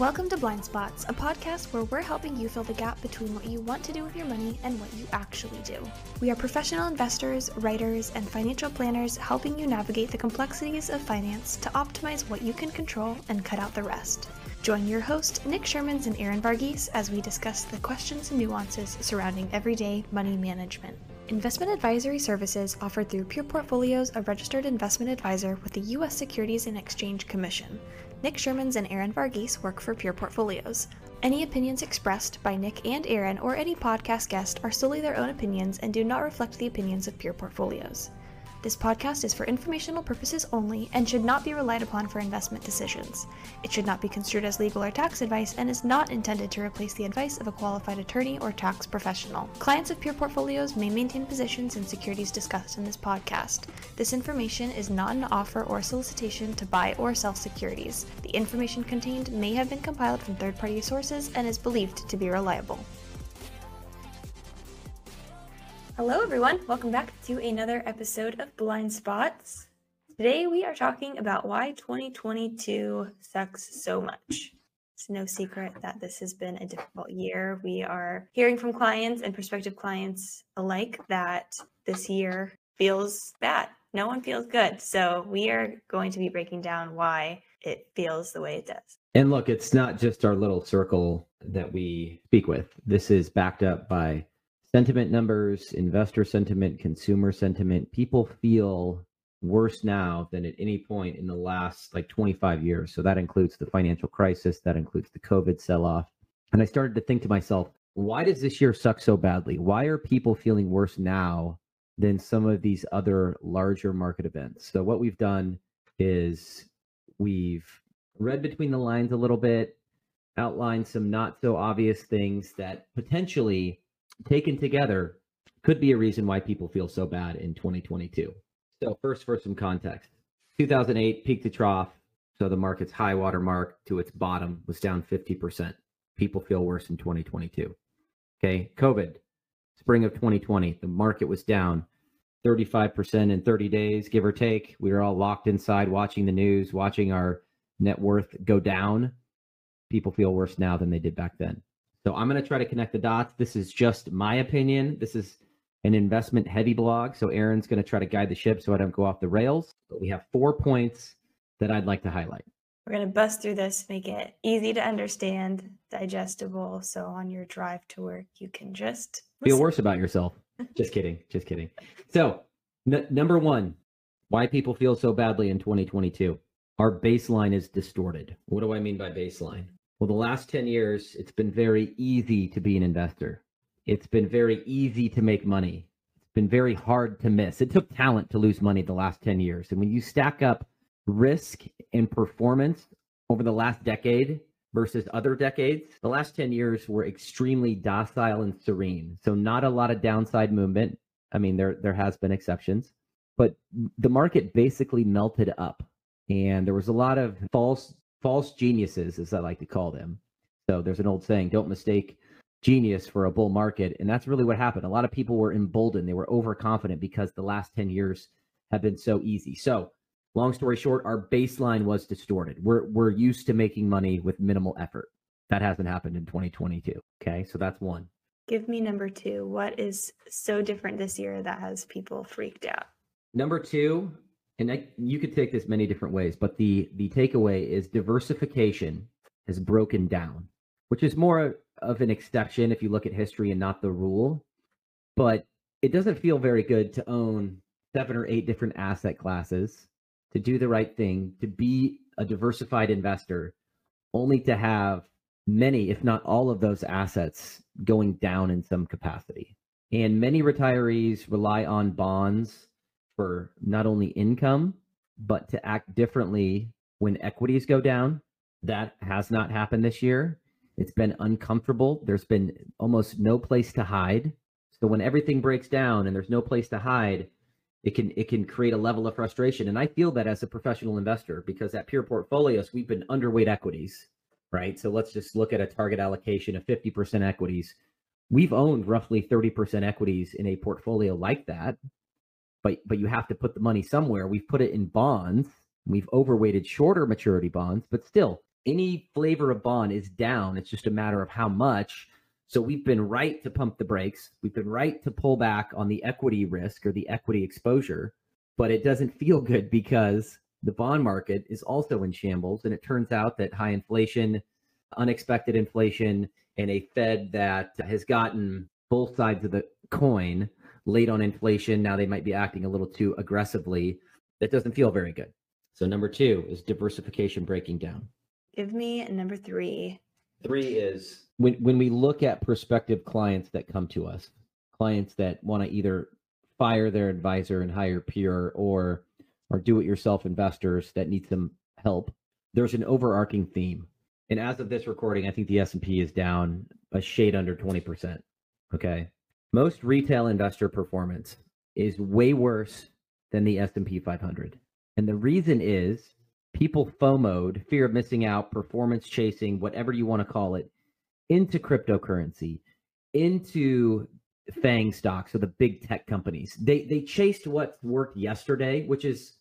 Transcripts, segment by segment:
Welcome to Blind Spots, a podcast where we're helping you fill the gap between what you want to do with your money and what you actually do. We are professional investors, writers, and financial planners helping you navigate the complexities of finance to optimize what you can control and cut out the rest. Join your host, Nick Shermans and Aaron Varghese, as we discuss the questions and nuances surrounding everyday money management. Investment advisory services offered through Pure Portfolios, a registered investment advisor with the U.S. Securities and Exchange Commission. Nick Shermans and Aaron Varghese work for Pure Portfolios. Any opinions expressed by Nick and Aaron or any podcast guest are solely their own opinions and do not reflect the opinions of Pure Portfolios. This podcast is for informational purposes only and should not be relied upon for investment decisions. It should not be construed as legal or tax advice and is not intended to replace the advice of a qualified attorney or tax professional. Clients of Pure Portfolios may maintain positions in securities discussed in this podcast. This information is not an offer or solicitation to buy or sell securities. The information contained may have been compiled from third party sources and is believed to be reliable. Hello, everyone. Welcome back to another episode of Blind Spots. Today, we are talking about why 2022 sucks so much. It's no secret that this has been a difficult year. We are hearing from clients and prospective clients alike that this year feels bad. No one feels good. So, we are going to be breaking down why it feels the way it does. And look, it's not just our little circle that we speak with. This is backed up by sentiment numbers, investor sentiment, consumer sentiment, people feel worse now than at any point in the last like 25 years. So that includes the financial crisis, that includes the COVID sell off. And I started to think to myself, why does this year suck so badly? Why are people feeling worse now than some of these other larger market events? So what we've done is we've read between the lines a little bit, outlined some not so obvious things that potentially taken together could be a reason why people feel so bad in 2022. So first, for some context, 2008 peak to trough. So the market's high water mark to its bottom was down 50%. People feel worse in 2022. Okay, COVID, spring of 2020, the market was down 35% in 30 days, give or take. We were all locked inside watching the news, watching our net worth go down. People feel worse now than they did back then. So I'm going to try to connect the dots. This is just my opinion. This is an investment heavy blog. So Aaron's going to try to guide the ship so I don't go off the rails. But we have four points that I'd like to highlight. We're going to bust through this, make it easy to understand, digestible. So on your drive to work, you can just listen. feel worse about yourself. just kidding. Just kidding. So, n- number one, why people feel so badly in 2022. Our baseline is distorted. What do I mean by baseline? Well, the last 10 years, it's been very easy to be an investor. It's been very easy to make money. It's been very hard to miss. It took talent to lose money the last 10 years. And when you stack up risk and performance over the last decade versus other decades, the last 10 years were extremely docile and serene. So not a lot of downside movement. I mean, there there has been exceptions, but the market basically melted up. And there was a lot of false false geniuses, as I like to call them. So there's an old saying, don't mistake genius for a bull market. And that's really what happened. A lot of people were emboldened, they were overconfident because the last 10 years have been so easy. So, long story short, our baseline was distorted. We're, we're used to making money with minimal effort. That hasn't happened in 2022. Okay. So that's one. Give me number two. What is so different this year that has people freaked out? Number two, and I, you could take this many different ways, but the the takeaway is diversification has broken down, which is more of an exception if you look at history and not the rule. But it doesn't feel very good to own seven or eight different asset classes, to do the right thing, to be a diversified investor, only to have many, if not all of those assets going down in some capacity. And many retirees rely on bonds for not only income, but to act differently when equities go down. That has not happened this year. It's been uncomfortable. There's been almost no place to hide. So when everything breaks down and there's no place to hide, it can it can create a level of frustration. And I feel that as a professional investor because at Pure Portfolios we've been underweight equities, right? So let's just look at a target allocation of 50% equities. We've owned roughly 30% equities in a portfolio like that but but you have to put the money somewhere. We've put it in bonds. We've overweighted shorter maturity bonds, but still, any flavor of bond is down. It's just a matter of how much. So we've been right to pump the brakes. We've been right to pull back on the equity risk or the equity exposure, but it doesn't feel good because the bond market is also in shambles. And it turns out that high inflation, unexpected inflation, and a Fed that has gotten both sides of the coin late on inflation. Now they might be acting a little too aggressively. That doesn't feel very good. So, number two is diversification breaking down. Give me number three. Three is when, when we look at prospective clients that come to us, clients that want to either fire their advisor and hire Pure or or do it yourself investors that need some help there's an overarching theme and as of this recording i think the s&p is down a shade under 20% okay most retail investor performance is way worse than the s&p 500 and the reason is people FOMOed, fear of missing out, performance chasing, whatever you want to call it, into cryptocurrency, into FANG stocks, so the big tech companies. They they chased what worked yesterday, which is,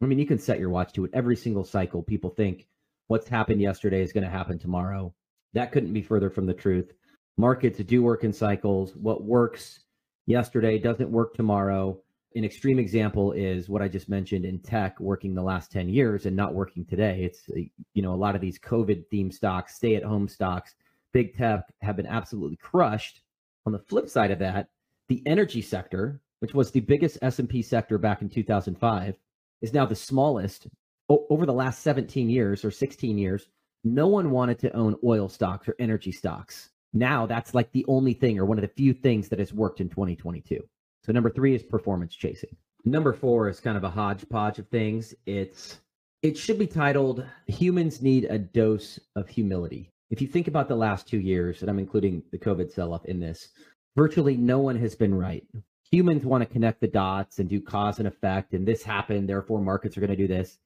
I mean, you can set your watch to it. Every single cycle, people think what's happened yesterday is going to happen tomorrow. That couldn't be further from the truth. Markets do work in cycles. What works yesterday doesn't work tomorrow an extreme example is what I just mentioned in tech working the last 10 years and not working today. It's, you know, a lot of these COVID themed stocks, stay at home stocks, big tech have been absolutely crushed. On the flip side of that, the energy sector, which was the biggest S&P sector back in 2005, is now the smallest o- over the last 17 years or 16 years. No one wanted to own oil stocks or energy stocks. Now that's like the only thing or one of the few things that has worked in 2022. So number three is performance chasing. Number four is kind of a hodgepodge of things. It's it should be titled Humans Need a Dose of Humility. If you think about the last two years, and I'm including the COVID sell-off in this, virtually no one has been right. Humans want to connect the dots and do cause and effect, and this happened, therefore markets are going to do this.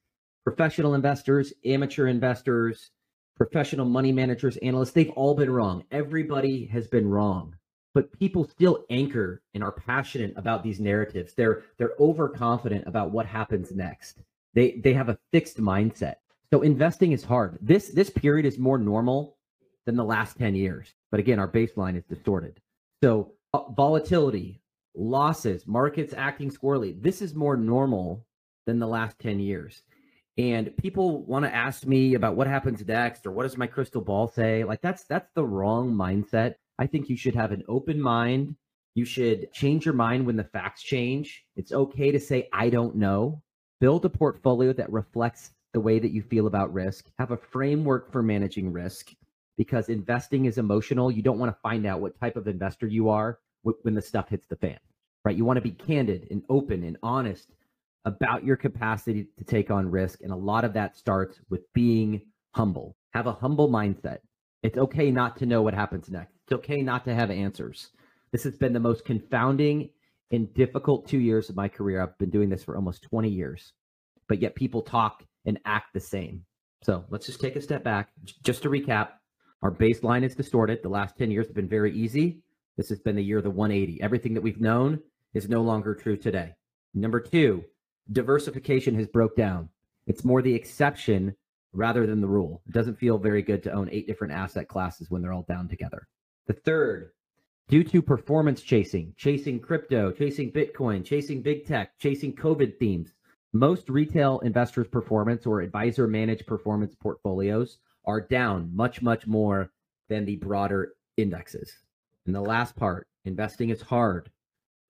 Professional investors, amateur investors, professional money managers, analysts, they've all been wrong. Everybody has been wrong but people still anchor and are passionate about these narratives. They're they're overconfident about what happens next. They they have a fixed mindset. So investing is hard. This this period is more normal than the last 10 years. But again, our baseline is distorted. So uh, volatility, losses, markets acting squirrely. This is more normal than the last 10 years. And people want to ask me about what happens next or what does my crystal ball say? Like that's that's the wrong mindset I think you should have an open mind. You should change your mind when the facts change. It's okay to say, I don't know. Build a portfolio that reflects the way that you feel about risk. Have a framework for managing risk because investing is emotional. You don't want to find out what type of investor you are when the stuff hits the fan, right? You want to be candid and open and honest about your capacity to take on risk. And a lot of that starts with being humble. Have a humble mindset. It's okay not to know what happens next. It's okay not to have answers. This has been the most confounding and difficult two years of my career. I've been doing this for almost 20 years, but yet people talk and act the same. So let's just take a step back. Just to recap, our baseline is distorted. The last 10 years have been very easy. This has been the year of the 180. Everything that we've known is no longer true today. Number two, diversification has broke down. It's more the exception rather than the rule. It doesn't feel very good to own eight different asset classes when they're all down together. The third, due to performance chasing, chasing crypto, chasing Bitcoin, chasing big tech, chasing COVID themes, most retail investors' performance or advisor managed performance portfolios are down much, much more than the broader indexes. And the last part, investing is hard.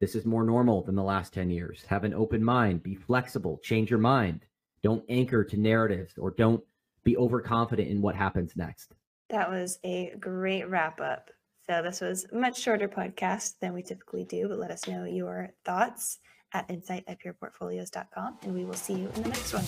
This is more normal than the last 10 years. Have an open mind, be flexible, change your mind. Don't anchor to narratives or don't be overconfident in what happens next. That was a great wrap up. So this was a much shorter podcast than we typically do, but let us know your thoughts at insight at pureportfolios.com and we will see you in the next one.